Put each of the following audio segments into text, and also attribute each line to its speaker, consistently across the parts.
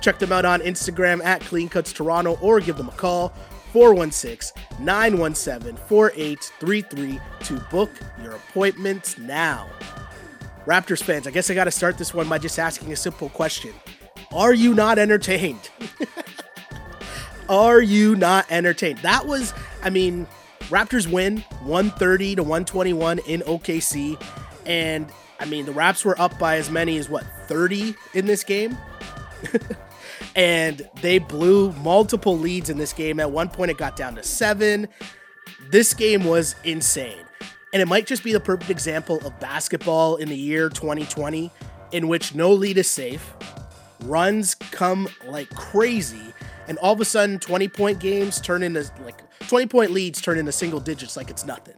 Speaker 1: Check them out on Instagram at Clean Cuts Toronto or give them a call 416 917 4833 to book your appointments now. Raptors fans, I guess I got to start this one by just asking a simple question Are you not entertained? Are you not entertained? That was, I mean, Raptors win 130 to 121 in OKC. And I mean, the Raps were up by as many as what, 30 in this game? and they blew multiple leads in this game. At one point, it got down to seven. This game was insane. And it might just be the perfect example of basketball in the year 2020, in which no lead is safe, runs come like crazy, and all of a sudden 20 point games turn into like 20 point leads turn into single digits like it's nothing.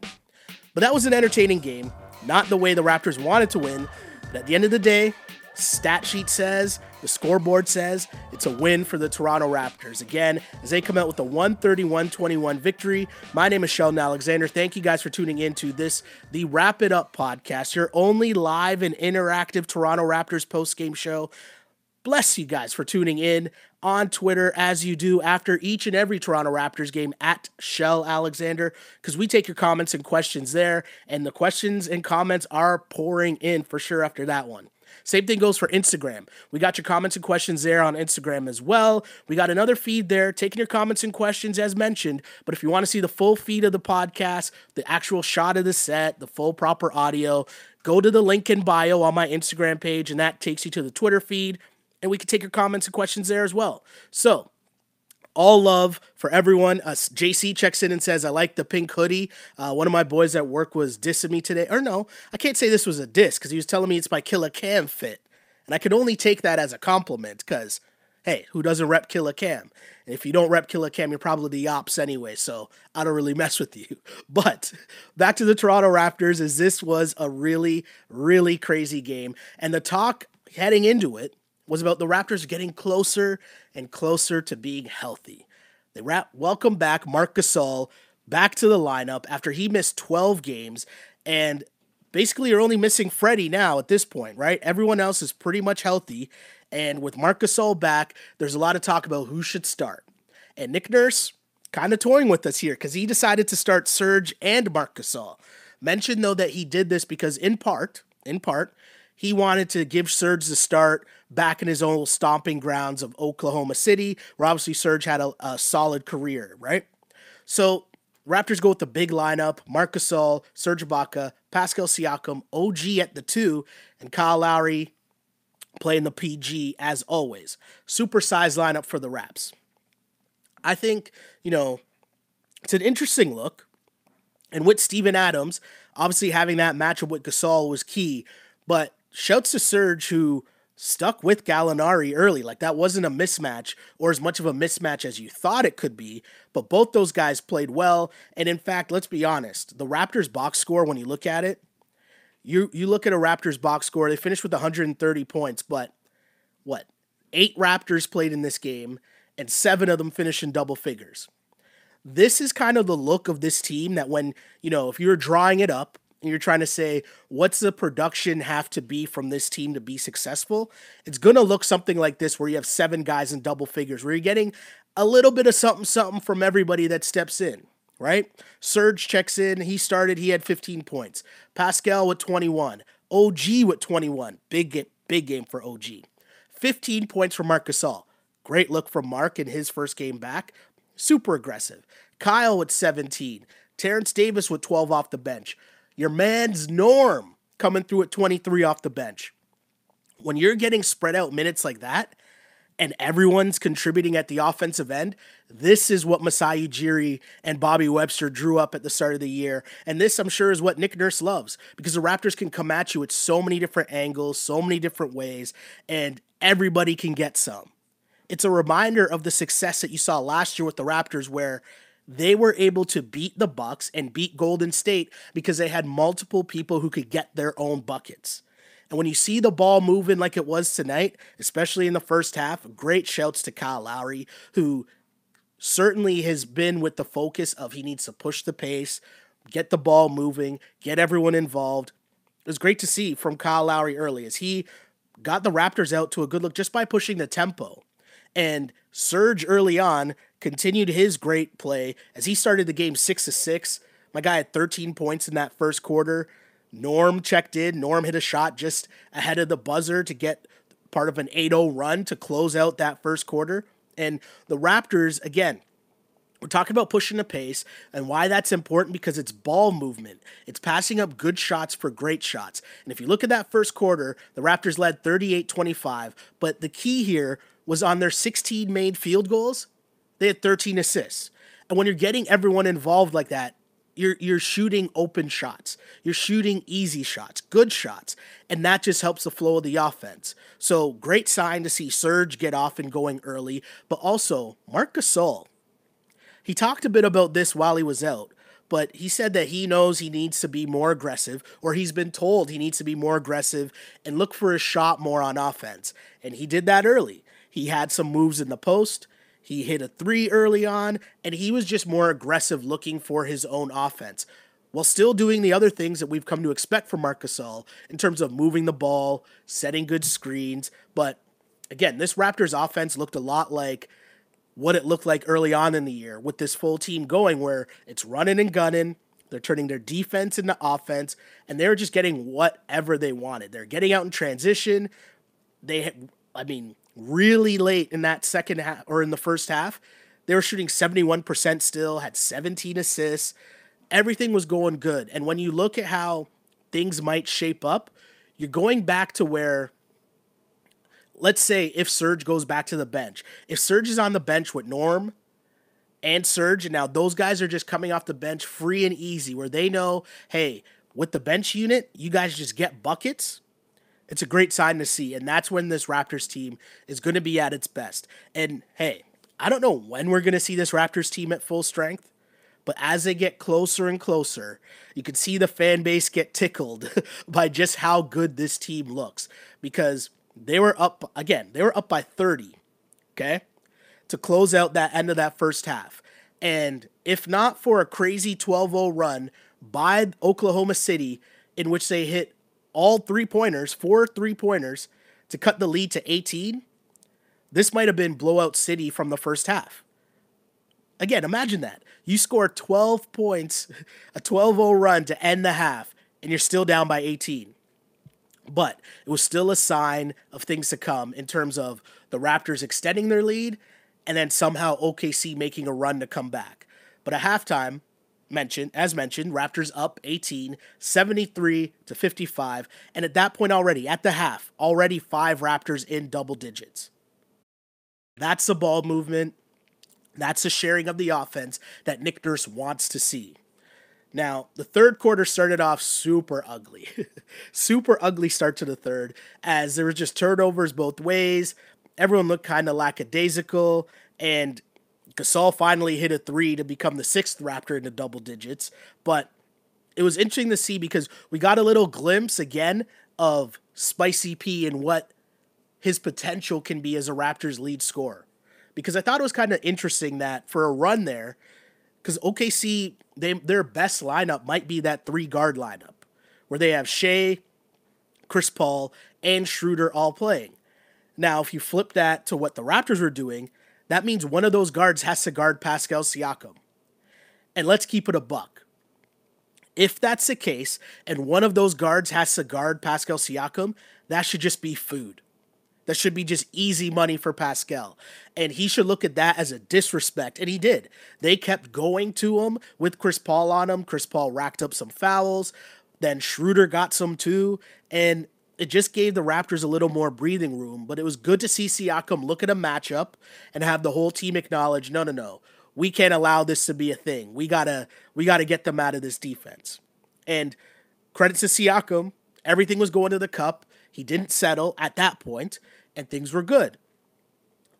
Speaker 1: But that was an entertaining game, not the way the Raptors wanted to win. But at the end of the day, stat sheet says, the scoreboard says, it's a win for the Toronto Raptors. Again, as they come out with a 131 21 victory. My name is Sheldon Alexander. Thank you guys for tuning in to this, the Wrap It Up podcast, your only live and interactive Toronto Raptors post game show. Bless you guys for tuning in on Twitter as you do after each and every Toronto Raptors game at Shell Alexander because we take your comments and questions there, and the questions and comments are pouring in for sure after that one. Same thing goes for Instagram. We got your comments and questions there on Instagram as well. We got another feed there taking your comments and questions as mentioned. But if you want to see the full feed of the podcast, the actual shot of the set, the full proper audio, go to the link in bio on my Instagram page, and that takes you to the Twitter feed. And we can take your comments and questions there as well. So, all love for everyone. Uh, JC checks in and says, I like the pink hoodie. Uh, one of my boys at work was dissing me today. Or no, I can't say this was a diss because he was telling me it's my Killa Cam fit. And I could only take that as a compliment because, hey, who doesn't rep Killa Cam? And if you don't rep Killa Cam, you're probably the ops anyway, so I don't really mess with you. But back to the Toronto Raptors, as this was a really, really crazy game. And the talk heading into it was about the Raptors getting closer and closer to being healthy. They wrap, welcome back Marc Gasol back to the lineup after he missed 12 games and basically you're only missing Freddie now at this point, right? Everyone else is pretty much healthy and with Marc Gasol back, there's a lot of talk about who should start. And Nick Nurse kind of toying with us here cuz he decided to start Serge and Marc Gasol. Mentioned though that he did this because in part, in part, he wanted to give Serge the start back in his old stomping grounds of Oklahoma City, where obviously Serge had a, a solid career, right? So Raptors go with the big lineup: Marc Gasol, Serge Ibaka, Pascal Siakam, OG at the two, and Kyle Lowry playing the PG as always. Super size lineup for the Raps. I think you know it's an interesting look, and with Steven Adams, obviously having that matchup with Gasol was key, but shouts to Serge who stuck with Gallinari early. Like that wasn't a mismatch or as much of a mismatch as you thought it could be, but both those guys played well. And in fact, let's be honest, the Raptors box score when you look at it, you you look at a Raptors box score, they finished with 130 points, but what? 8 Raptors played in this game and 7 of them finished in double figures. This is kind of the look of this team that when, you know, if you're drawing it up, and you're trying to say what's the production have to be from this team to be successful, it's going to look something like this where you have seven guys in double figures, where you're getting a little bit of something something from everybody that steps in, right? Serge checks in, he started, he had 15 points. Pascal with 21, OG with 21, big game, big game for OG. 15 points for Marc Gasol. Great look from Marc in his first game back. Super aggressive. Kyle with 17. Terrence Davis with 12 off the bench. Your man's Norm coming through at 23 off the bench. When you're getting spread out minutes like that, and everyone's contributing at the offensive end, this is what Masai Ujiri and Bobby Webster drew up at the start of the year. And this, I'm sure, is what Nick Nurse loves because the Raptors can come at you at so many different angles, so many different ways, and everybody can get some. it's a reminder of the success that you saw last year with the Raptors where they were able to beat the Bucks and beat Golden State because they had multiple people who could get their own buckets. And when you see the ball moving like it was tonight, especially in the first half, great shouts to Kyle Lowry, who certainly has been with the focus of he needs to push the pace, get the ball moving, get everyone involved. It was great to see from Kyle Lowry early as he got the Raptors out to a good look just by pushing the tempo. And Serge early on continued his great play as he started the game six to six. My guy had 13 points in that first quarter. Norm checked in. Norm hit a shot just ahead of the buzzer to get part of an 8 0 run to close out that first quarter. And the Raptors, again, we're talking about pushing the pace and why that's important because it's ball movement. It's passing up good shots for great shots. And if you look at that first quarter, the Raptors led 38 25. But the key here was on their 16 made field goals, they had 13 assists. And when you're getting everyone involved like that, you're you're shooting open shots. You're shooting easy shots, good shots, and that just helps the flow of the offense. So great sign to see Serge get off and going early, but also Marc Gasol. He talked a bit about this while he was out, but he said that he knows he needs to be more aggressive, or he's been told he needs to be more aggressive and look for a shot more on offense. And he did that early. He had some moves in the post. He hit a three early on, and he was just more aggressive looking for his own offense while still doing the other things that we've come to expect from Marc Gasol in terms of moving the ball, setting good screens. But again, this Raptors offense looked a lot like what it looked like early on in the year with this full team going, where it's running and gunning. They're turning their defense into offense, and they're just getting whatever they wanted. They're getting out in transition. They, I mean, really late in that second half or in the first half. They were shooting 71% still, had 17 assists. Everything was going good. And when you look at how things might shape up, you're going back to where let's say if Serge goes back to the bench. If Serge is on the bench with Norm and Serge, and now those guys are just coming off the bench free and easy, where they know, hey, with the bench unit, you guys just get buckets it's a great sign to see. And that's when this Raptors team is going to be at its best. And hey, I don't know when we're going to see this Raptors team at full strength, but as they get closer and closer, you can see the fan base get tickled by just how good this team looks because they were up again, they were up by 30, okay, to close out that end of that first half. And if not for a crazy 12 0 run by Oklahoma City, in which they hit all three pointers, four three pointers to cut the lead to 18, this might have been blowout city from the first half. Again, imagine that. You score 12 points, a 12 0 run to end the half, and you're still down by 18. But it was still a sign of things to come in terms of the Raptors extending their lead and then somehow OKC making a run to come back. But at halftime, mentioned, as mentioned, Raptors up 18, 73 to 55. And at that point already, at the half, already five Raptors in double digits. That's the ball movement. That's the sharing of the offense that Nick Nurse wants to see. Now, the third quarter started off super ugly. super ugly start to the third, as there were just turnovers both ways. Everyone looked kind of lackadaisical, and Gasol finally hit a three to become the sixth Raptor into double digits. But it was interesting to see because we got a little glimpse again of Spicy P and what his potential can be as a Raptors lead scorer. Because I thought it was kind of interesting that for a run there, because OKC, they, their best lineup might be that three guard lineup where they have Shai, Chris Paul, and Schroeder all playing. Now, if you flip that to what the Raptors were doing, that means one of those guards has to guard Pascal Siakam. And let's keep it a buck. If that's the case, and one of those guards has to guard Pascal Siakam, that should just be food. That should be just easy money for Pascal. And he should look at that as a disrespect. And he did. They kept going to him with Chris Paul on him. Chris Paul racked up some fouls. Then Schroeder got some too. And it just gave the Raptors a little more breathing room, but it was good to see Siakam look at a matchup and have the whole team acknowledge, no, no, no, we can't allow this to be a thing. We gotta, we gotta get them out of this defense. And credit to Siakam, everything was going to the cup. He didn't settle at that point, and things were good.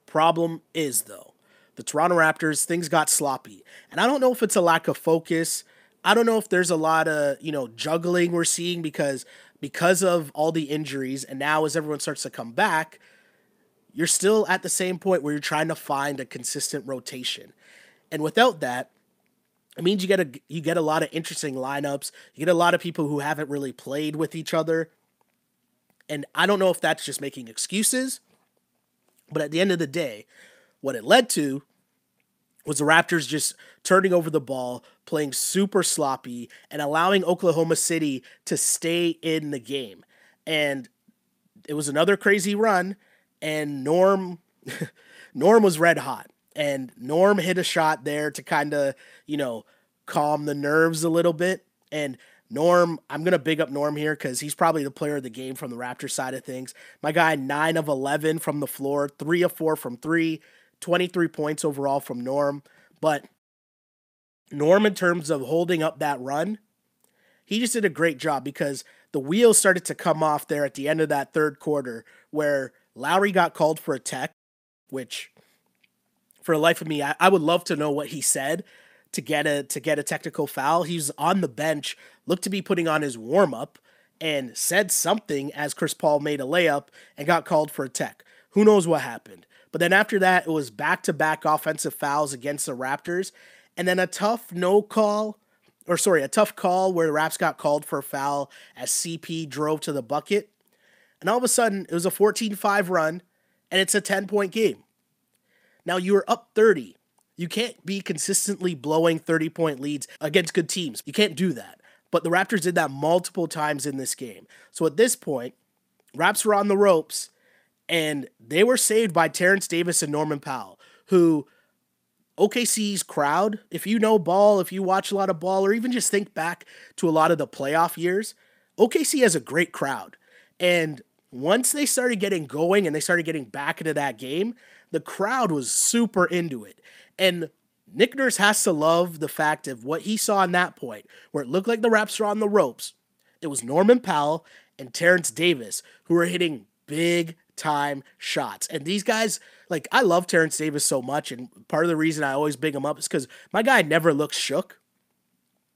Speaker 1: Problem is, though, the Toronto Raptors, things got sloppy. And I don't know if it's a lack of focus. I don't know if there's a lot of, you know, juggling we're seeing because because of all the injuries and now as everyone starts to come back, you're still at the same point where you're trying to find a consistent rotation. And without that, it means you get a you get a lot of interesting lineups. You get a lot of people who haven't really played with each other. And I don't know if that's just making excuses, but at the end of the day, what it led to was the Raptors just turning over the ball, playing super sloppy, and allowing Oklahoma City to stay in the game. And it was another crazy run, and Norm Norm was red hot. And Norm hit a shot there to kind of, you know, calm the nerves a little bit. And Norm, I'm going to big up Norm here because he's probably the player of the game from the Raptors side of things. My guy, 9 of 11 from the floor, 3 of 4 from 3, 23 points overall from Norm. But Norm, in terms of holding up that run, he just did a great job because the wheels started to come off there at the end of that third quarter where Lowry got called for a tech, which for the life of me, I, I would love to know what he said to get a to get a technical foul. He's on the bench, looked to be putting on his warm up, and said something as Chris Paul made a layup and got called for a tech. Who knows what happened? But then after that, it was back to back offensive fouls against the Raptors, and then a tough no call, or sorry, a tough call where the Raps got called for a foul as CP drove to the bucket. And all of a sudden, it was a 14 5 run, and it's a 10 point game. Now you are up 30. You can't be consistently blowing 30 point leads against good teams. You can't do that. But the Raptors did that multiple times in this game. So at this point, Raps were on the ropes and they were saved by Terrence Davis and Norman Powell, who OKC's crowd, if you know ball, if you watch a lot of ball, or even just think back to a lot of the playoff years, OKC has a great crowd. And once they started getting going and they started getting back into that game, the crowd was super into it. And Nick Nurse has to love the fact of what he saw in that point, where it looked like the Raps were on the ropes. It was Norman Powell and Terrence Davis who were hitting big time shots. And these guys, like, I love Terrence Davis so much. And part of the reason I always big him up is because my guy never looks shook.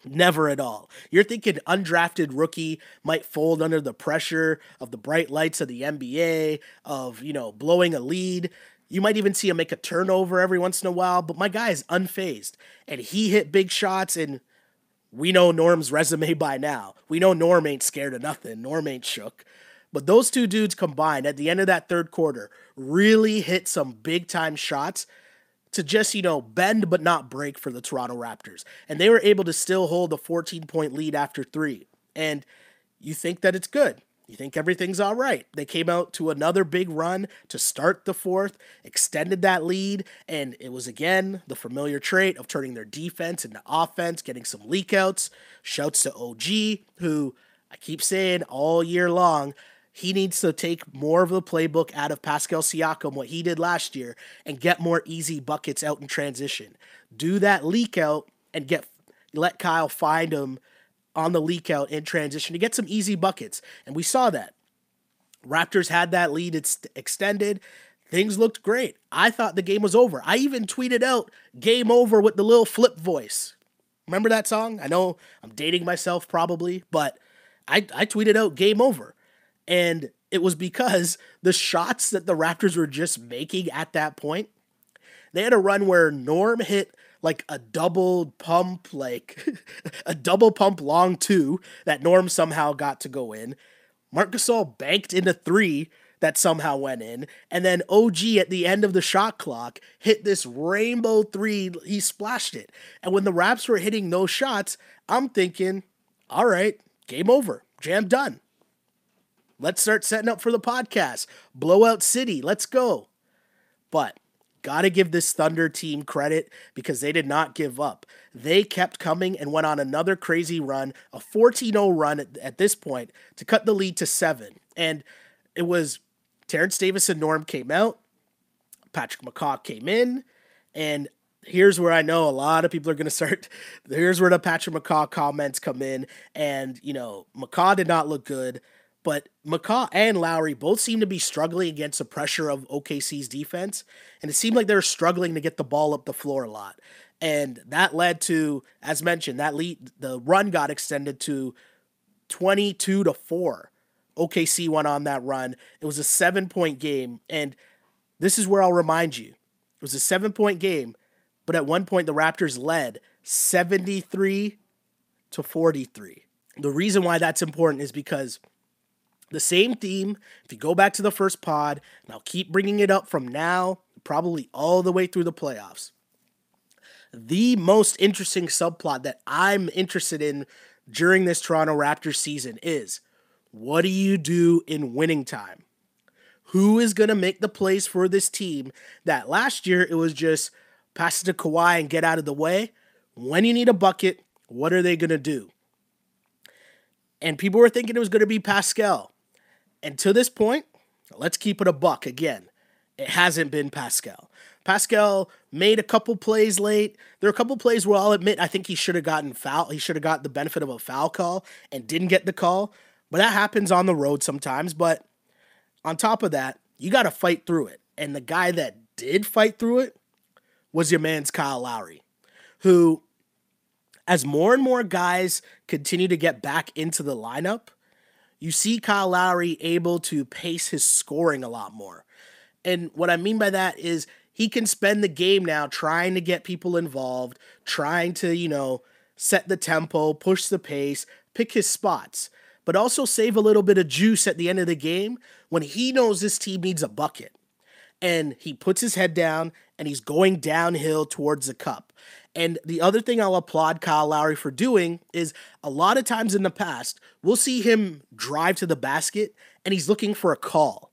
Speaker 1: Never at all. You're thinking undrafted rookie might fold under the pressure of the bright lights of the NBA, of, you know, blowing a lead. You might even see him make a turnover every once in a while, but my guy is unfazed. And he hit big shots, and we know Norm's resume by now. We know Norm ain't scared of nothing. Norm ain't shook. But those two dudes combined at the end of that third quarter really hit some big time shots to just, you know, bend but not break for the Toronto Raptors. And they were able to still hold a 14 point lead after three. And you think that it's good. You think everything's all right. They came out to another big run to start the fourth, extended that lead, and it was again the familiar trait of turning their defense into offense, getting some leakouts. Shouts to OG, who I keep saying all year long, he needs to take more of the playbook out of Pascal Siakam, what he did last year, and get more easy buckets out in transition. Do that leak out and get let Kyle find him on the leak out in transition to get some easy buckets. And we saw that. Raptors had that lead it's extended. Things looked great. I thought the game was over. I even tweeted out game over with the little flip voice. Remember that song? I know I'm dating myself probably, but I, I tweeted out game over. And it was because the shots that the Raptors were just making at that point, they had a run where Norm hit like a double pump, like a double pump long two that Norm somehow got to go in. Marc Gasol banked into three that somehow went in. And then OG at the end of the shot clock hit this rainbow three. He splashed it. And when the Raps were hitting those shots, I'm thinking, all right, game over. Jam done. Let's start setting up for the podcast. Blowout City, let's go. But got to give this Thunder team credit because they did not give up. They kept coming and went on another crazy run, a 14 0 run at, at, this point to cut the lead to seven. And it was Terrence Davis and Norm came out, Patrick McCaw came in, and here's where I know a lot of people are going to start. Here's where the Patrick McCaw comments come in. And, you know, McCaw did not look good. But McCaw and Lowry both seem to be struggling against the pressure of OKC's defense. And it seemed like they were struggling to get the ball up the floor a lot. And that led to, as mentioned, that lead the run got extended to 22 to 4. OKC went on that run. It was a seven point game. And this is where I'll remind you it was a seven point game, but at one point the Raptors led 73 to 43. The reason why that's important is because the same theme, if you go back to the first pod, and I'll keep bringing it up from now, probably all the way through the playoffs. The most interesting subplot that I'm interested in during this Toronto Raptors season is what do you do in winning time? Who is going to make the plays for this team that last year it was just pass it to Kawhi and get out of the way? When you need a bucket, what are they going to do? And people were thinking it was going to be Pascal. And to this point, let's keep it a buck again. It hasn't been Pascal. Pascal made a couple plays late. There are a couple plays where I'll admit I think he should have gotten foul. He should have got the benefit of a foul call and didn't get the call. But that happens on the road sometimes. But on top of that, you got to fight through it. And the guy that did fight through it was your man's Kyle Lowry, who, as more and more guys continue to get back into the lineup, you see Kyle Lowry able to pace his scoring a lot more. And what I mean by that is he can spend the game now trying to get people involved, trying to, you know, set the tempo, push the pace, pick his spots, but also save a little bit of juice at the end of the game when he knows this team needs a bucket. And he puts his head down and he's going downhill towards the cup. And the other thing I'll applaud Kyle Lowry for doing is a lot of times in the past, we'll see him drive to the basket and he's looking for a call.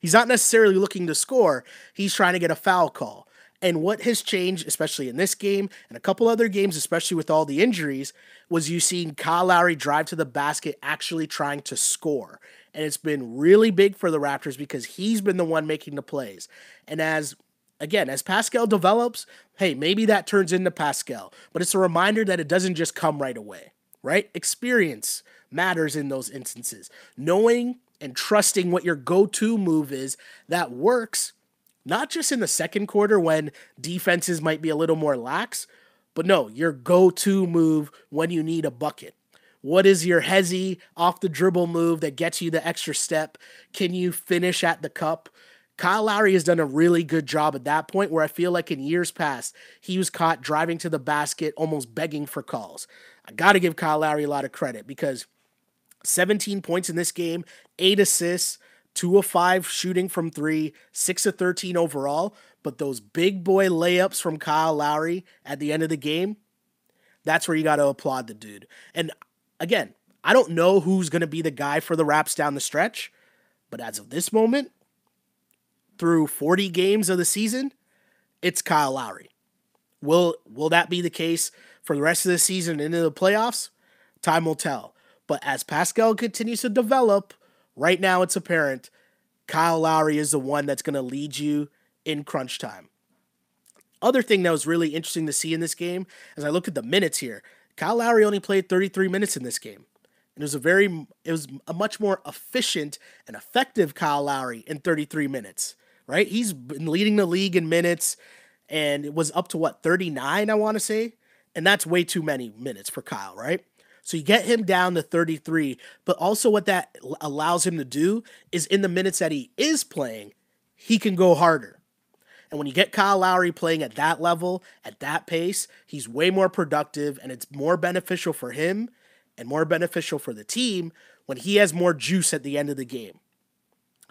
Speaker 1: He's not necessarily looking to score, he's trying to get a foul call. And what has changed, especially in this game and a couple other games, especially with all the injuries, was you seeing Kyle Lowry drive to the basket actually trying to score. And it's been really big for the Raptors because he's been the one making the plays. And as again, as Pascal develops, hey, maybe that turns into Pascal. But it's a reminder that it doesn't just come right away, right? Experience matters in those instances. Knowing and trusting what your go to move is that works, not just in the second quarter when defenses might be a little more lax, but no, your go to move when you need a bucket. What is your hezzy off the dribble move that gets you the extra step? Can you finish at the cup? Kyle Lowry has done a really good job at that point where I feel like in years past, he was caught driving to the basket, almost begging for calls. I got to give Kyle Lowry a lot of credit because 17 points in this game, eight assists, two of five shooting from three, six of 13 overall. But those big boy layups from Kyle Lowry at the end of the game, that's where you got to applaud the dude. And again, I don't know who's going to be the guy for the Raps down the stretch, but as of this moment, through 40 games of the season, it's Kyle Lowry. Will will that be the case for the rest of the season into the playoffs? Time will tell. But as Pascal continues to develop, right now it's apparent Kyle Lowry is the one that's going to lead you in crunch time. Other thing that was really interesting to see in this game, as I look at the minutes here, Kyle Lowry only played 33 minutes in this game. And it was a very, it was a much more efficient and effective Kyle Lowry in 33 minutes right? He's been leading the league in minutes and it was up to what, 39, I want to say? And that's way too many minutes for Kyle, right? So you get him down to 33, but also what that allows him to do is in the minutes that he is playing, he can go harder. And when you get Kyle Lowry playing at that level, at that pace, he's way more productive and it's more beneficial for him and more beneficial for the team when he has more juice at the end of the game.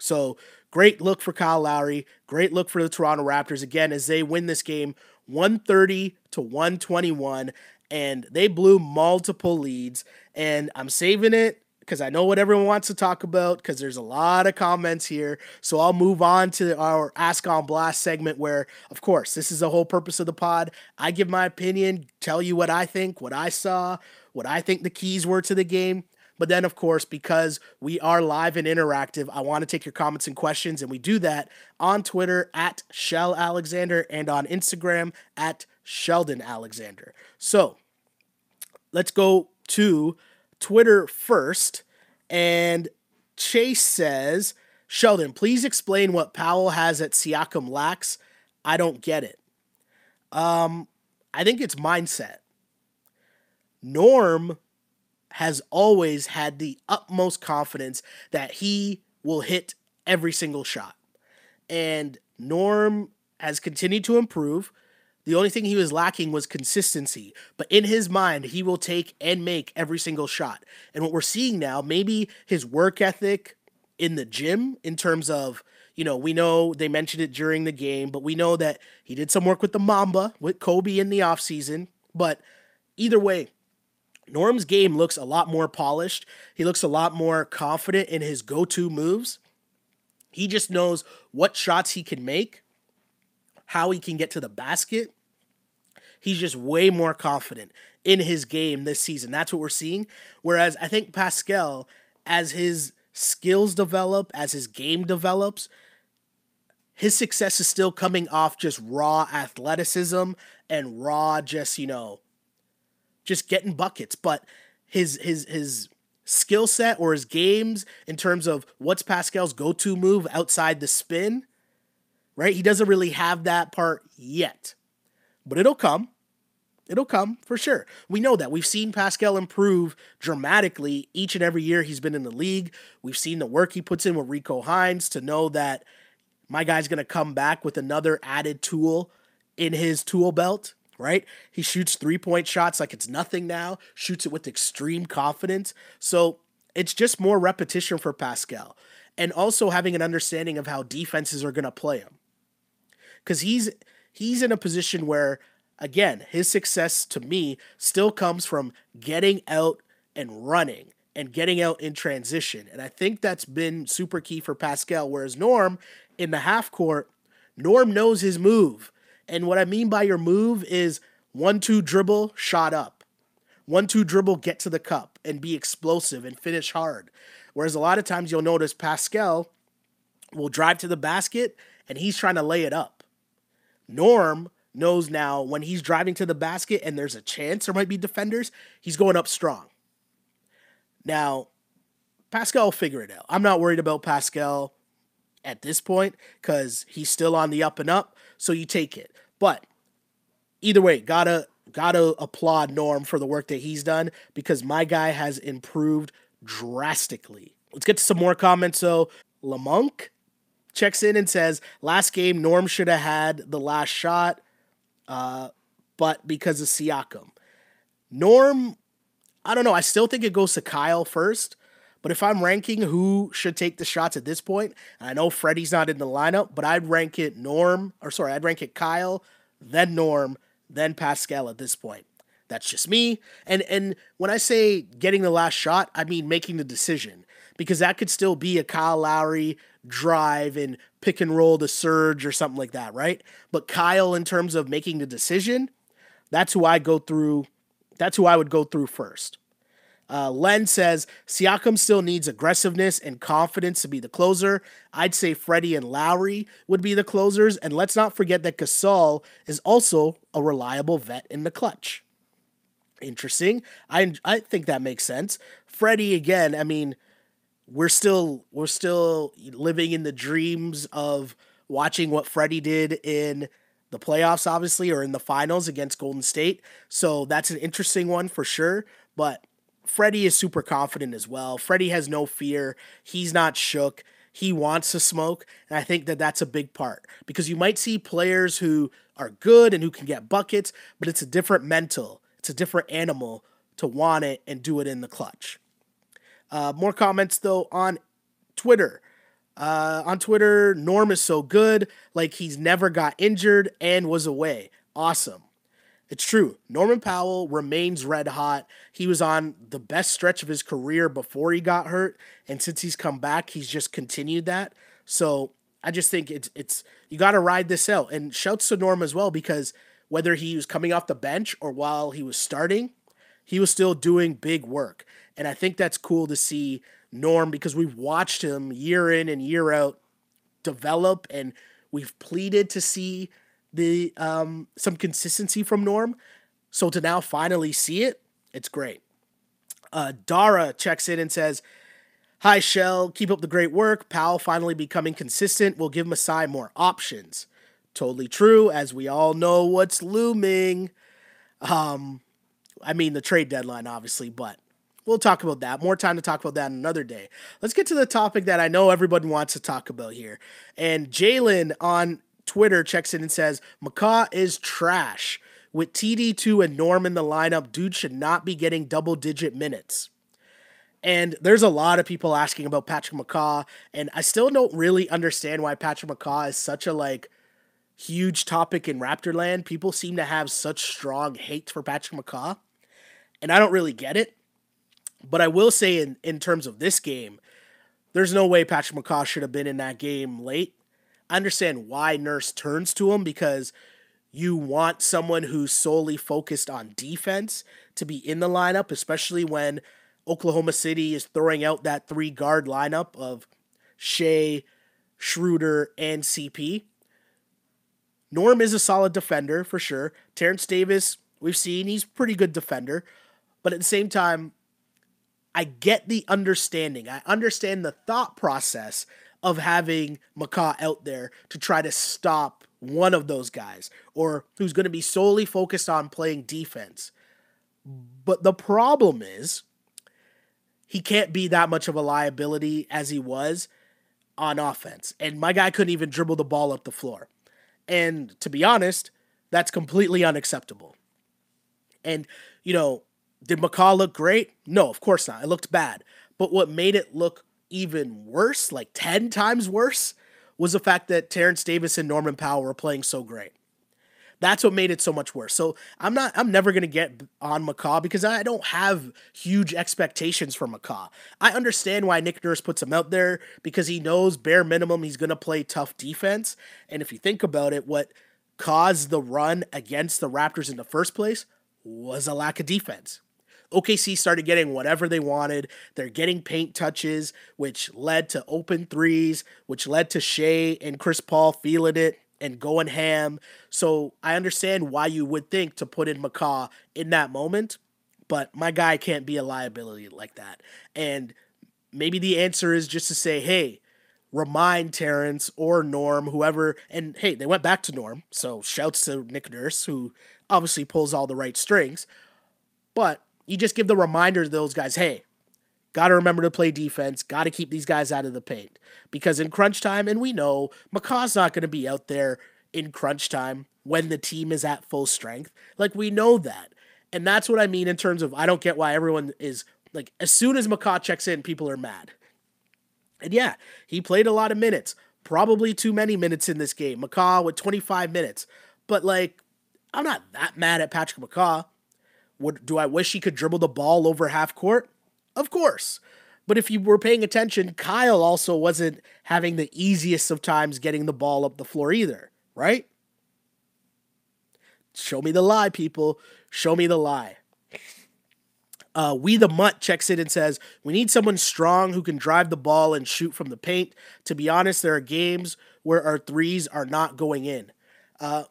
Speaker 1: So great look for Kyle Lowry. Great look for the Toronto Raptors again as they win this game 130 to 121. And they blew multiple leads. And I'm saving it because I know what everyone wants to talk about because there's a lot of comments here. So I'll move on to our Ask on Blast segment where, of course, this is the whole purpose of the pod. I give my opinion, tell you what I think, what I saw, what I think the keys were to the game. But then, of course, because we are live and interactive, I want to take your comments and questions, and we do that on Twitter at Shell Alexander and on Instagram at Sheldon Alexander. So let's go to Twitter first. And Chase says, Sheldon, please explain what Powell has that Siakam lacks. I don't get it. Um, I think it's mindset. Norm has always had the utmost confidence that he will hit every single shot. And Norm has continued to improve. The only thing he was lacking was consistency. But in his mind, he will take and make every single shot. And what we're seeing now, maybe his work ethic in the gym, in terms of, you know, we know they mentioned it during the game, but we know that he did some work with the Mamba, with Kobe in the offseason. But either way, Norm's game looks a lot more polished. He looks a lot more confident in his go to moves. He just knows what shots he can make, how he can get to the basket. He's just way more confident in his game this season. That's what we're seeing. Whereas I think Pascal, as his skills develop, as his game develops, his success is still coming off just raw athleticism and raw, just, you know, just getting buckets. But his his his skill set or his games in terms of what's Pascal's go-to move outside the spin, right? He doesn't really have that part yet. But it'll come. It'll come for sure. We know that. We've seen Pascal improve dramatically each and every year he's been in the league. We've seen the work he puts in with Rico Hines to know that my guy's going to come back with another added tool in his tool belt right? He shoots three point shots like it's nothing now, shoots it with extreme confidence. So it's just more repetition for Pascal and also having an understanding of how defenses are going to play him. Cuz he's he's in a position where again, his success to me still comes from getting out and running and getting out in transition. And I think that's been super key for Pascal whereas Norm in the half court, Norm knows his move. And what I mean by your move is one two dribble, shot up. One two dribble, get to the cup and be explosive and finish hard. Whereas a lot of times you'll notice Pascal will drive to the basket and he's trying to lay it up. Norm knows now when he's driving to the basket and there's a chance there might be defenders, he's going up strong. Now, Pascal will figure it out. I'm not worried about Pascal at this point because he's still on the up and up so you take it. But either way, gotta gotta applaud Norm for the work that he's done because my guy has improved drastically. Let's get to some more comments. So Lamonk checks in and says, last game Norm should have had the last shot, uh, but because of Siakam. Norm, I don't know. I still think it goes to Kyle first. But if I'm ranking who should take the shots at this point, I know Freddie's not in the lineup, but I'd rank it Norm, or sorry, I'd rank it Kyle, then Norm, then Pascal at this point. That's just me. And and when I say getting the last shot, I mean making the decision because that could still be a Kyle Lowry drive and pick and roll to Serge or something like that, right? But Kyle, in terms of making the decision, that's who I go through. That's who I would go through first. Uh, Len says Siakam still needs aggressiveness and confidence to be the closer. I'd say Freddie and Lowry would be the closers. And let's not forget that Gasol is also a reliable vet in the clutch. Interesting. I I think that makes sense. Freddie again. I mean, we're still we're still living in the dreams of watching what Freddie did in the playoffs, obviously, or in the finals against Golden State. So that's an interesting one for sure. But Freddie is super confident as well. Freddie has no fear. He's not shook. He wants to smoke. And I think that that's a big part because you might see players who are good and who can get buckets, but it's a different mental, it's a different animal to want it and do it in the clutch. Uh, more comments though on Twitter. Uh, on Twitter, Norm is so good, like he's never got injured and was away. Awesome. It's true. Norman Powell remains red hot. He was on the best stretch of his career before he got hurt, and since he's come back, he's just continued that. So I just think it's it's you got to ride this out. And shouts to Norm as well because whether he was coming off the bench or while he was starting, he was still doing big work. And I think that's cool to see Norm because we've watched him year in and year out develop and we've pleaded to see the um, some consistency from Norm. So to now finally see it, it's great. Uh, Dara checks in and says, Hi, Shell. Keep up the great work. Powell finally becoming consistent will give Masai more options. Totally true, as we all know what's looming. Um, I mean, the trade deadline, obviously, but we'll talk about that. More time to talk about that another day. Let's get to the topic that I know everybody wants to talk about here. And Jalen on Twitter checks in and says, McCaw is trash. With TD2 and Norm in the lineup, dude should not be getting double digit minutes. And there's a lot of people asking about Patrick McCaw, and I still don't really understand why Patrick McCaw is such a like huge topic in Raptorland. People seem to have such strong hate for Patrick McCaw, and I don't really get it. But I will say, in in terms of this game, there's no way Patrick McCaw should have been in that game late. I understand why Nurse turns to him because you want someone who's solely focused on defense to be in the lineup, especially when Oklahoma City is throwing out that three guard lineup of Shai, Schroeder, and CP. Norm is a solid defender for sure. Terrence Davis, we've seen he's pretty good defender, but at the same time, I get the understanding. I understand the thought process of having McCaw out there to try to stop one of those guys or who's going to be solely focused on playing defense. But the problem is he can't be that much of a liability as he was on offense. And my guy couldn't even dribble the ball up the floor. And to be honest, that's completely unacceptable. And, you know, did McCaw look great? No, of course not. It looked bad. But what made it look even worse, like 10 times worse, was the fact that Terrence Davis and Norman Powell were playing so great. That's what made it so much worse. So I'm not I'm never gonna get on McCaw because I don't have huge expectations for McCaw. I understand why Nick Nurse puts him out there because he knows bare minimum he's gonna play tough defense. And if you think about it, what caused the run against the Raptors in the first place was a lack of defense. OKC started getting whatever they wanted. They're getting paint touches, which led to open threes, which led to Shai and Chris Paul feeling it and going ham. So I understand why you would think to put in McCaw in that moment, but my guy can't be a liability like that. And maybe the answer is just to say, hey, remind Terrence or Norm, whoever, and hey, they went back to Norm. So shouts to Nick Nurse, who obviously pulls all the right strings. But you just give the reminder to those guys, hey, got to remember to play defense, got to keep these guys out of the paint. Because in crunch time, and we know McCaw's not going to be out there in crunch time when the team is at full strength. Like, we know that. And that's what I mean in terms of I don't get why everyone is like, as soon as McCaw checks in, people are mad. And yeah, he played a lot of minutes, probably too many minutes in this game. McCaw with 25 minutes. But like, I'm not that mad at Patrick McCaw. Would do I wish he could dribble the ball over half court? Of course. But if you were paying attention, Kyle also wasn't having the easiest of times getting the ball up the floor either, right? Show me the lie, people. Show me the lie. Uh, we the Mutt checks in and says, We need someone strong who can drive the ball and shoot from the paint. To be honest, there are games where our threes are not going in. Uh,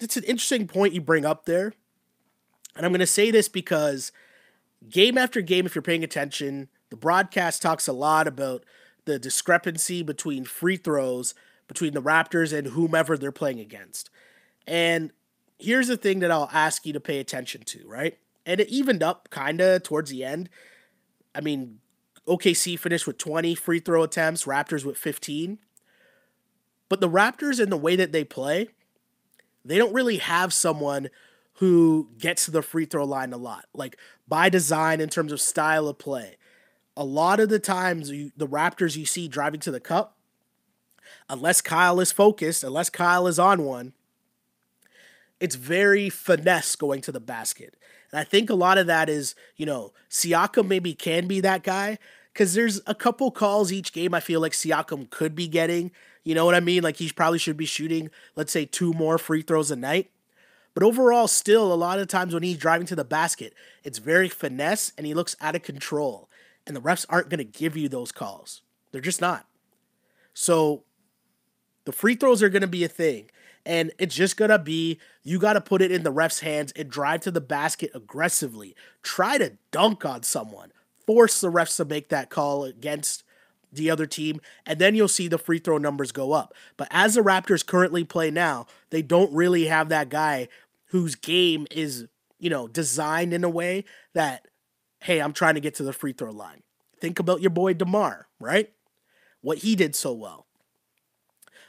Speaker 1: it's an interesting point you bring up there. And I'm going to say this because game after game, if you're paying attention, the broadcast talks a lot about the discrepancy between free throws between the Raptors and whomever they're playing against. And here's the thing that I'll ask you to pay attention to, right? And it evened up kind of towards the end. I mean, OKC finished with 20 free throw attempts, Raptors with 15. But the Raptors, in the way that they play, they don't really have someone who gets to the free throw line a lot, like by design in terms of style of play. A lot of the times, you, the Raptors you see driving to the cup, unless Kyle is focused, unless Kyle is on one, it's very finesse going to the basket. And I think a lot of that is, you know, Siakam maybe can be that guy because there's a couple calls each game I feel like Siakam could be getting. You know what I mean? Like he probably should be shooting, let's say, two more free throws a night. But overall, still, a lot of times when he's driving to the basket, it's very finesse and he looks out of control. And the refs aren't going to give you those calls. They're just not. So the free throws are going to be a thing. And it's just going to be you got to put it in the ref's hands and drive to the basket aggressively. Try to dunk on someone. force the refs to make that call against the other team, and then you'll see the free throw numbers go up. But as the Raptors currently play now, they don't really have that guy whose game is, you know, designed in a way that, hey, I'm trying to get to the free throw line. Think about your boy DeMar, right? What he did so well.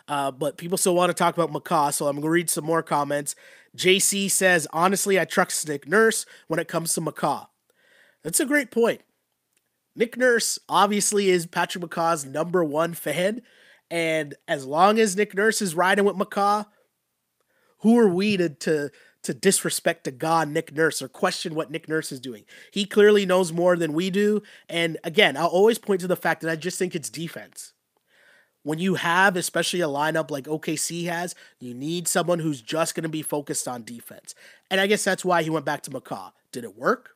Speaker 1: Uh, but people still want to talk about McCaw, so I'm going to read some more comments. JC says, honestly, I trust Nick Nurse when it comes to McCaw. That's a great point. Nick Nurse obviously is Patrick McCaw's number one fan. And as long as Nick Nurse is riding with McCaw, who are we to, to, to disrespect to God Nick Nurse or question what Nick Nurse is doing? He clearly knows more than we do. And again, I'll always point to the fact that I just think it's defense when you have, especially a lineup like OKC has, you need someone who's just going to be focused on defense. And I guess that's why he went back to McCaw. Did it work?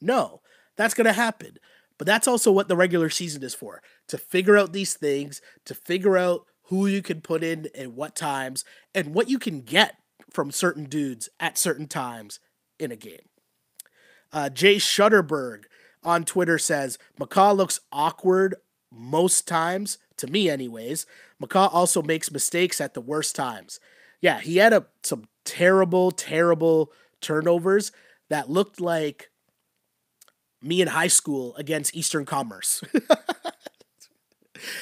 Speaker 1: No, that's going to happen. But that's also what the regular season is for to figure out these things, to figure out who you can put in at what times, and what you can get from certain dudes at certain times in a game. Uh, Jay Shutterberg on Twitter says McCaw looks awkward most times, to me, anyways. McCaw also makes mistakes at the worst times. Yeah, he had a, some terrible, terrible turnovers that looked like me in high school against Eastern Commerce.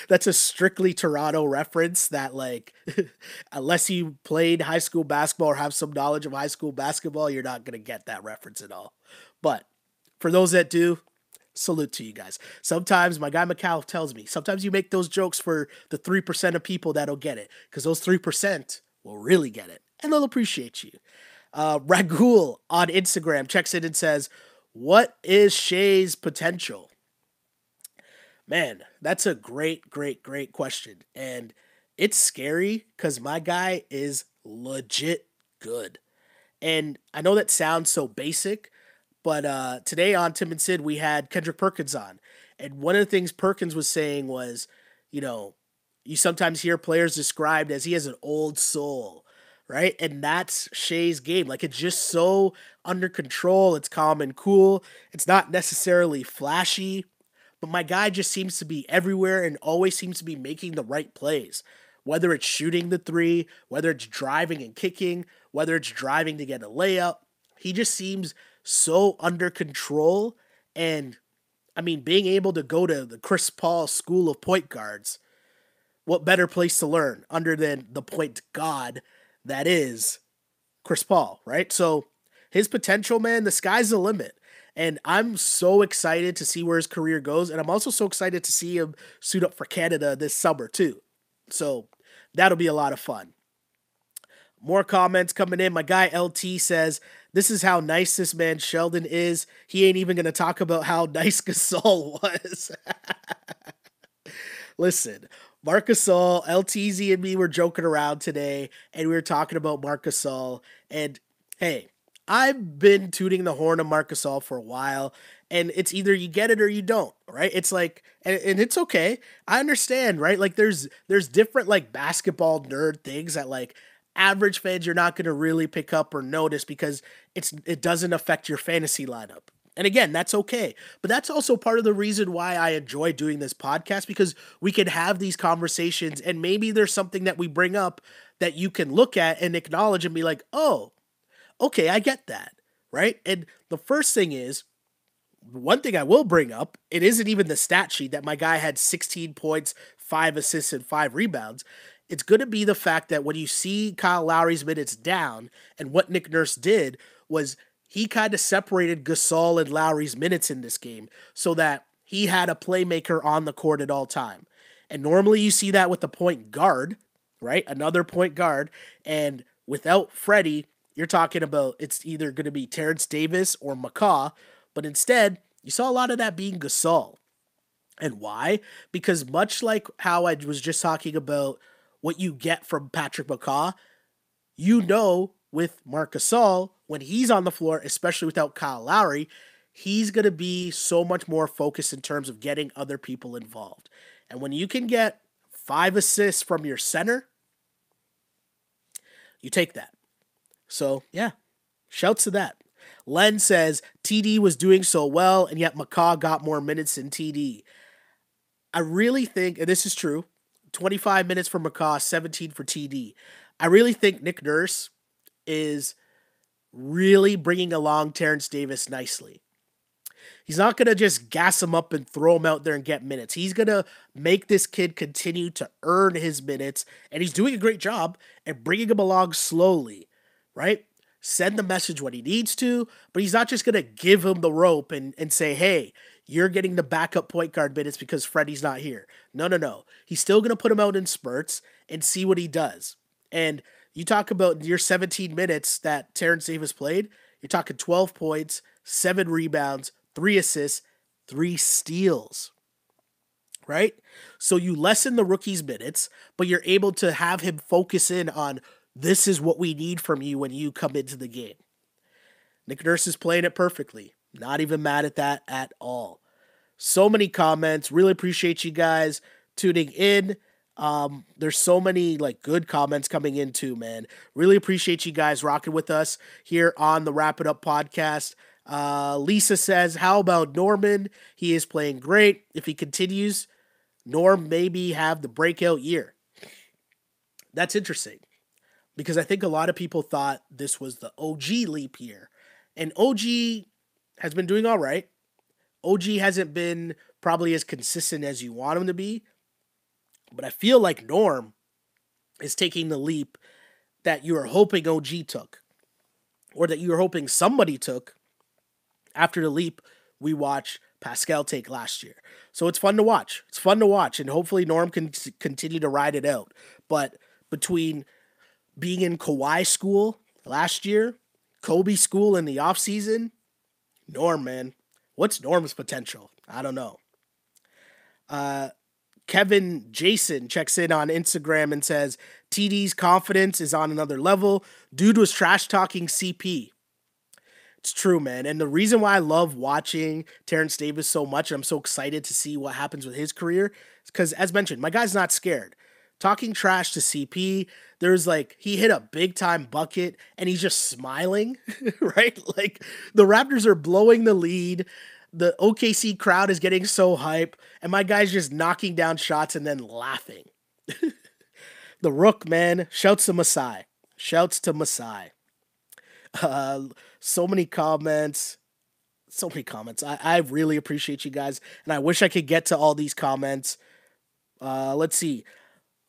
Speaker 1: That's a strictly Toronto reference that, like, unless you played high school basketball or have some knowledge of high school basketball, you're not to get that reference at all. But for those that do, salute to you guys. Sometimes my guy McCall tells me, sometimes you make those jokes for the 3% of people that'll get it, because those 3% will really get it, and they'll appreciate you. Uh, Ragul on Instagram checks in and says, What is Shai's potential? Man, that's a great, great, great question. And it's scary because my guy is legit good. And I know that sounds so basic, but uh, today on Tim and Sid, we had Kendrick Perkins on. And one of the things Perkins was saying was, you know, you sometimes hear players described as he has an old soul, right? And that's Shai's game. Like it's just so under control. It's calm and cool. It's not necessarily flashy, but my guy just seems to be everywhere and always seems to be making the right plays. Whether it's shooting the three, whether it's driving and kicking, whether it's driving to get a layup, he just seems so under control. And I mean, being able to go to the Chris Paul School of Point Guards, what better place to learn under than the point god that is Chris Paul, right? So his potential, man, the sky's the limit. And I'm so excited to see where his career goes. And I'm also so excited to see him suit up for Canada this summer, too. So that'll be a lot of fun. More comments coming in. My guy LT says, This is how nice this man Sheldon is. He ain't even going to talk about how nice Gasol was. Listen, Marc Gasol, LTZ, and me were joking around today, and we were talking about Marc Gasol. And hey, I've been tooting the horn of Marc Gasol for a while, and it's either you get it or you don't, right? It's like, and, and it's okay. I understand, right? Like, there's there's different like basketball nerd things that like average fans you're not to really pick up or notice because it's it doesn't affect your fantasy lineup. And again, that's okay. But that's also part of the reason why I enjoy doing this podcast because we can have these conversations and maybe there's something that we bring up that you can look at and acknowledge and be like, "Oh, okay, I get that." Right? And the first thing is one thing I will bring up, it isn't even the stat sheet that my guy had 16 points, 5 assists and 5 rebounds it's going to be the fact that when you see Kyle Lowry's minutes down, and what Nick Nurse did was he kind of separated Gasol and Lowry's minutes in this game so that he had a playmaker on the court at all time. And normally you see that with the point guard, right? Another point guard. And without Freddie, you're talking about it's either going to be Terrence Davis or McCaw. But instead, you saw a lot of that being Gasol. And why? Because much like how I was just talking about what you get from Patrick McCaw, you know with Marc Gasol, when he's on the floor, especially without Kyle Lowry, he's going to be so much more focused in terms of getting other people involved. And when you can get five assists from your center, you take that. So, yeah, shouts to that. Len says TD was doing so well, and yet McCaw got more minutes than TD. I really think, and this is true, 25 minutes for McCaw, 17 for TD. I really think Nick Nurse is really bringing along Terrence Davis nicely. He's not going to just gas him up and throw him out there and get minutes. He's going to make this kid continue to earn his minutes, and he's doing a great job and bringing him along slowly, right? Send the message when he needs to, but he's not just going to give him the rope and, and say, hey, you're getting the backup point guard minutes because Freddie's not here. No, no, no. He's still going to put him out in spurts and see what he does. And you talk about your 17 minutes that Terrence Davis played, you're talking 12 points, seven rebounds, three assists, three steals. Right? So you lessen the rookie's minutes, but you're able to have him focus in on this is what we need from you when you come into the game. Nick Nurse is playing it perfectly. Not even mad at that at all. So many comments. Really appreciate you guys tuning in. Um, there's so many like good comments coming in too, man. Really appreciate you guys rocking with us here on the Wrap It Up podcast. Uh, Lisa says, How about Norman? He is playing great. If he continues, Norm maybe have the breakout year. That's interesting because I think a lot of people thought this was the OG leap year. And OG has been doing all right. OG hasn't been probably as consistent as you want him to be, but I feel like Norm is taking the leap that you were hoping OG took, or that you were hoping somebody took after the leap we watched Pascal take last year. So it's fun to watch. It's fun to watch, and hopefully Norm can continue to ride it out. But between being in Kawhi school last year, Kobe school in the offseason, Norm, man, what's Norm's potential? I don't know. Uh, Kevin Jason checks in on Instagram and says TD's confidence is on another level. Dude was trash talking CP. It's true, man. And the reason why I love watching Terrence Davis so much, I'm so excited to see what happens with his career, is because, as mentioned, my guy's not scared. Talking trash to CP, there's like, he hit a big time bucket and he's just smiling, right? Like, the Raptors are blowing the lead the OKC crowd is getting so hype, and my guy's just knocking down shots and then laughing. the Rook, man, shouts to Masai. Shouts to Masai. Uh, so many comments. So many comments. I, I really appreciate you guys, and I wish I could get to all these comments. Uh, let's see.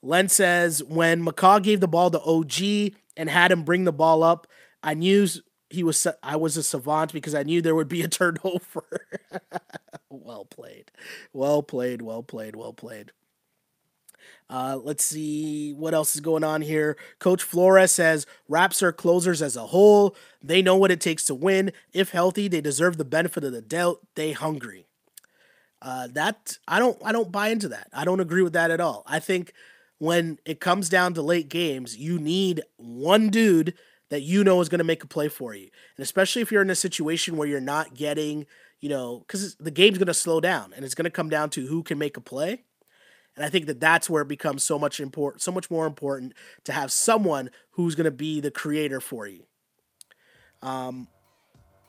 Speaker 1: Len says, when McCaw gave the ball to OG and had him bring the ball up, I knew he was I was a savant because I knew there would be a turnover. well played. Well played, well played, well played. Uh, let's see what else is going on here. Coach Flores says Raps are closers as a whole. They know what it takes to win. If healthy, they deserve the benefit of the doubt. They hungry. Uh, that I don't I don't buy into that. I don't agree with that at all. I think when it comes down to late games, you need one dude that you know is going to make a play for you. And especially if you're in a situation where you're not getting, you know, because the game's going to slow down and it's going to come down to who can make a play. And I think that that's where it becomes so much important, so much more important to have someone who's going to be the creator for you. Um,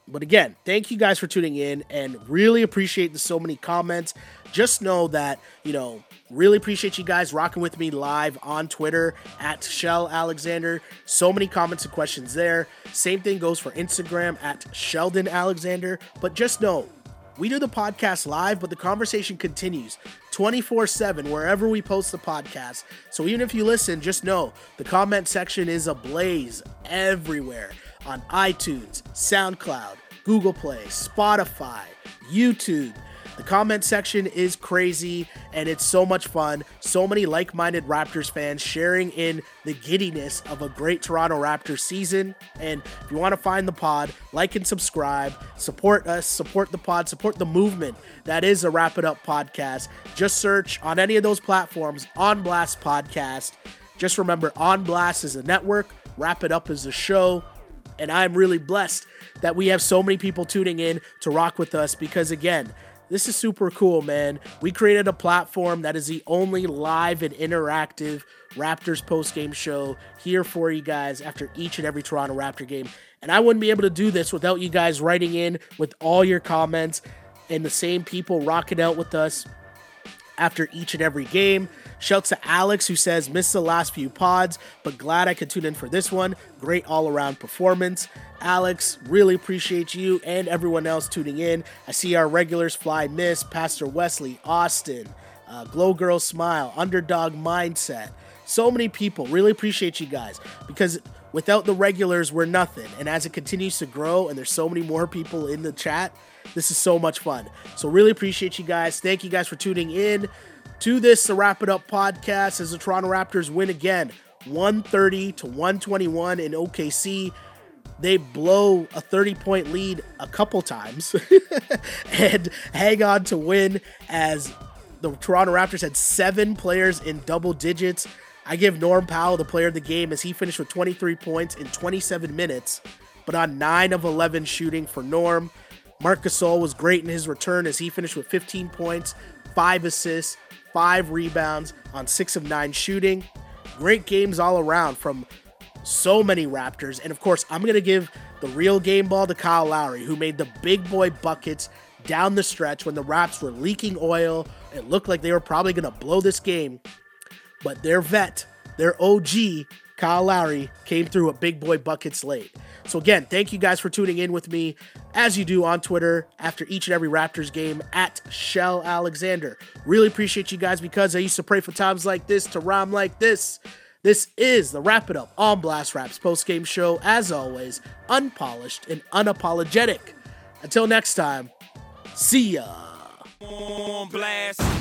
Speaker 1: but again, thank you guys for tuning in and really appreciate the so many comments. Just know that, you know, really appreciate you guys rocking with me live on Twitter at Shell Alexander. So many comments and questions there. Same thing goes for Instagram at Sheldon Alexander. But just know, we do the podcast live, but the conversation continues 24 7 wherever we post the podcast. So even if you listen, just know the comment section is ablaze everywhere on iTunes, SoundCloud, Google Play, Spotify, YouTube. The comment section is crazy and it's so much fun. So many like minded Raptors fans sharing in the giddiness of a great Toronto Raptors season. And if you want to find the pod, like and subscribe, support us, support the pod, support the movement that is a Wrap It Up podcast. Just search on any of those platforms on Blast Podcast. Just remember, On Blast is a network, Wrap It Up is a show. And I'm really blessed that we have so many people tuning in to rock with us because, again, This is super cool, man. We created a platform that is the only live and interactive Raptors post game show here for you guys after each and every Toronto Raptor game. And I wouldn't be able to do this without you guys writing in with all your comments and the same people rocking out with us after each and every game. Shouts to Alex, who says, Missed the last few pods, but glad I could tune in for this one. Great all around performance. Alex, really appreciate you and everyone else tuning in. I see our regulars Fly Miss, Pastor Wesley, Austin, uh, Glow Girl Smile, Underdog Mindset. So many people. Really appreciate you guys because without the regulars, we're nothing. And as it continues to grow and there's so many more people in the chat, this is so much fun. So, really appreciate you guys. Thank you guys for tuning in to this, the Wrap It Up podcast, as the Toronto Raptors win again 130 to 121 in OKC. They blow a 30 point lead a couple times and hang on to win as the Toronto Raptors had seven players in double digits. I give Norm Powell the player of the game as he finished with 23 points in 27 minutes, but on 9 of 11 shooting for Norm. Marc Gasol was great in his return as he finished with 15 points, 5 assists, five rebounds on six of nine shooting. Great games all around from so many Raptors. And of course, I'm going to give the real game ball to Kyle Lowry, who made the big boy buckets down the stretch when the Raps were leaking oil. It looked like they were probably going to blow this game. But their vet, their OG, Kyle Lowry, came through with big boy buckets late. So, again, thank you guys for tuning in with me as you do on Twitter after each and every Raptors game at Shell Alexander. Really appreciate you guys because I used to pray for times like this to rhyme like this. This is the Wrap It Up on Blast Raps post game show, as always, unpolished and unapologetic. Until next time, see ya. On blast.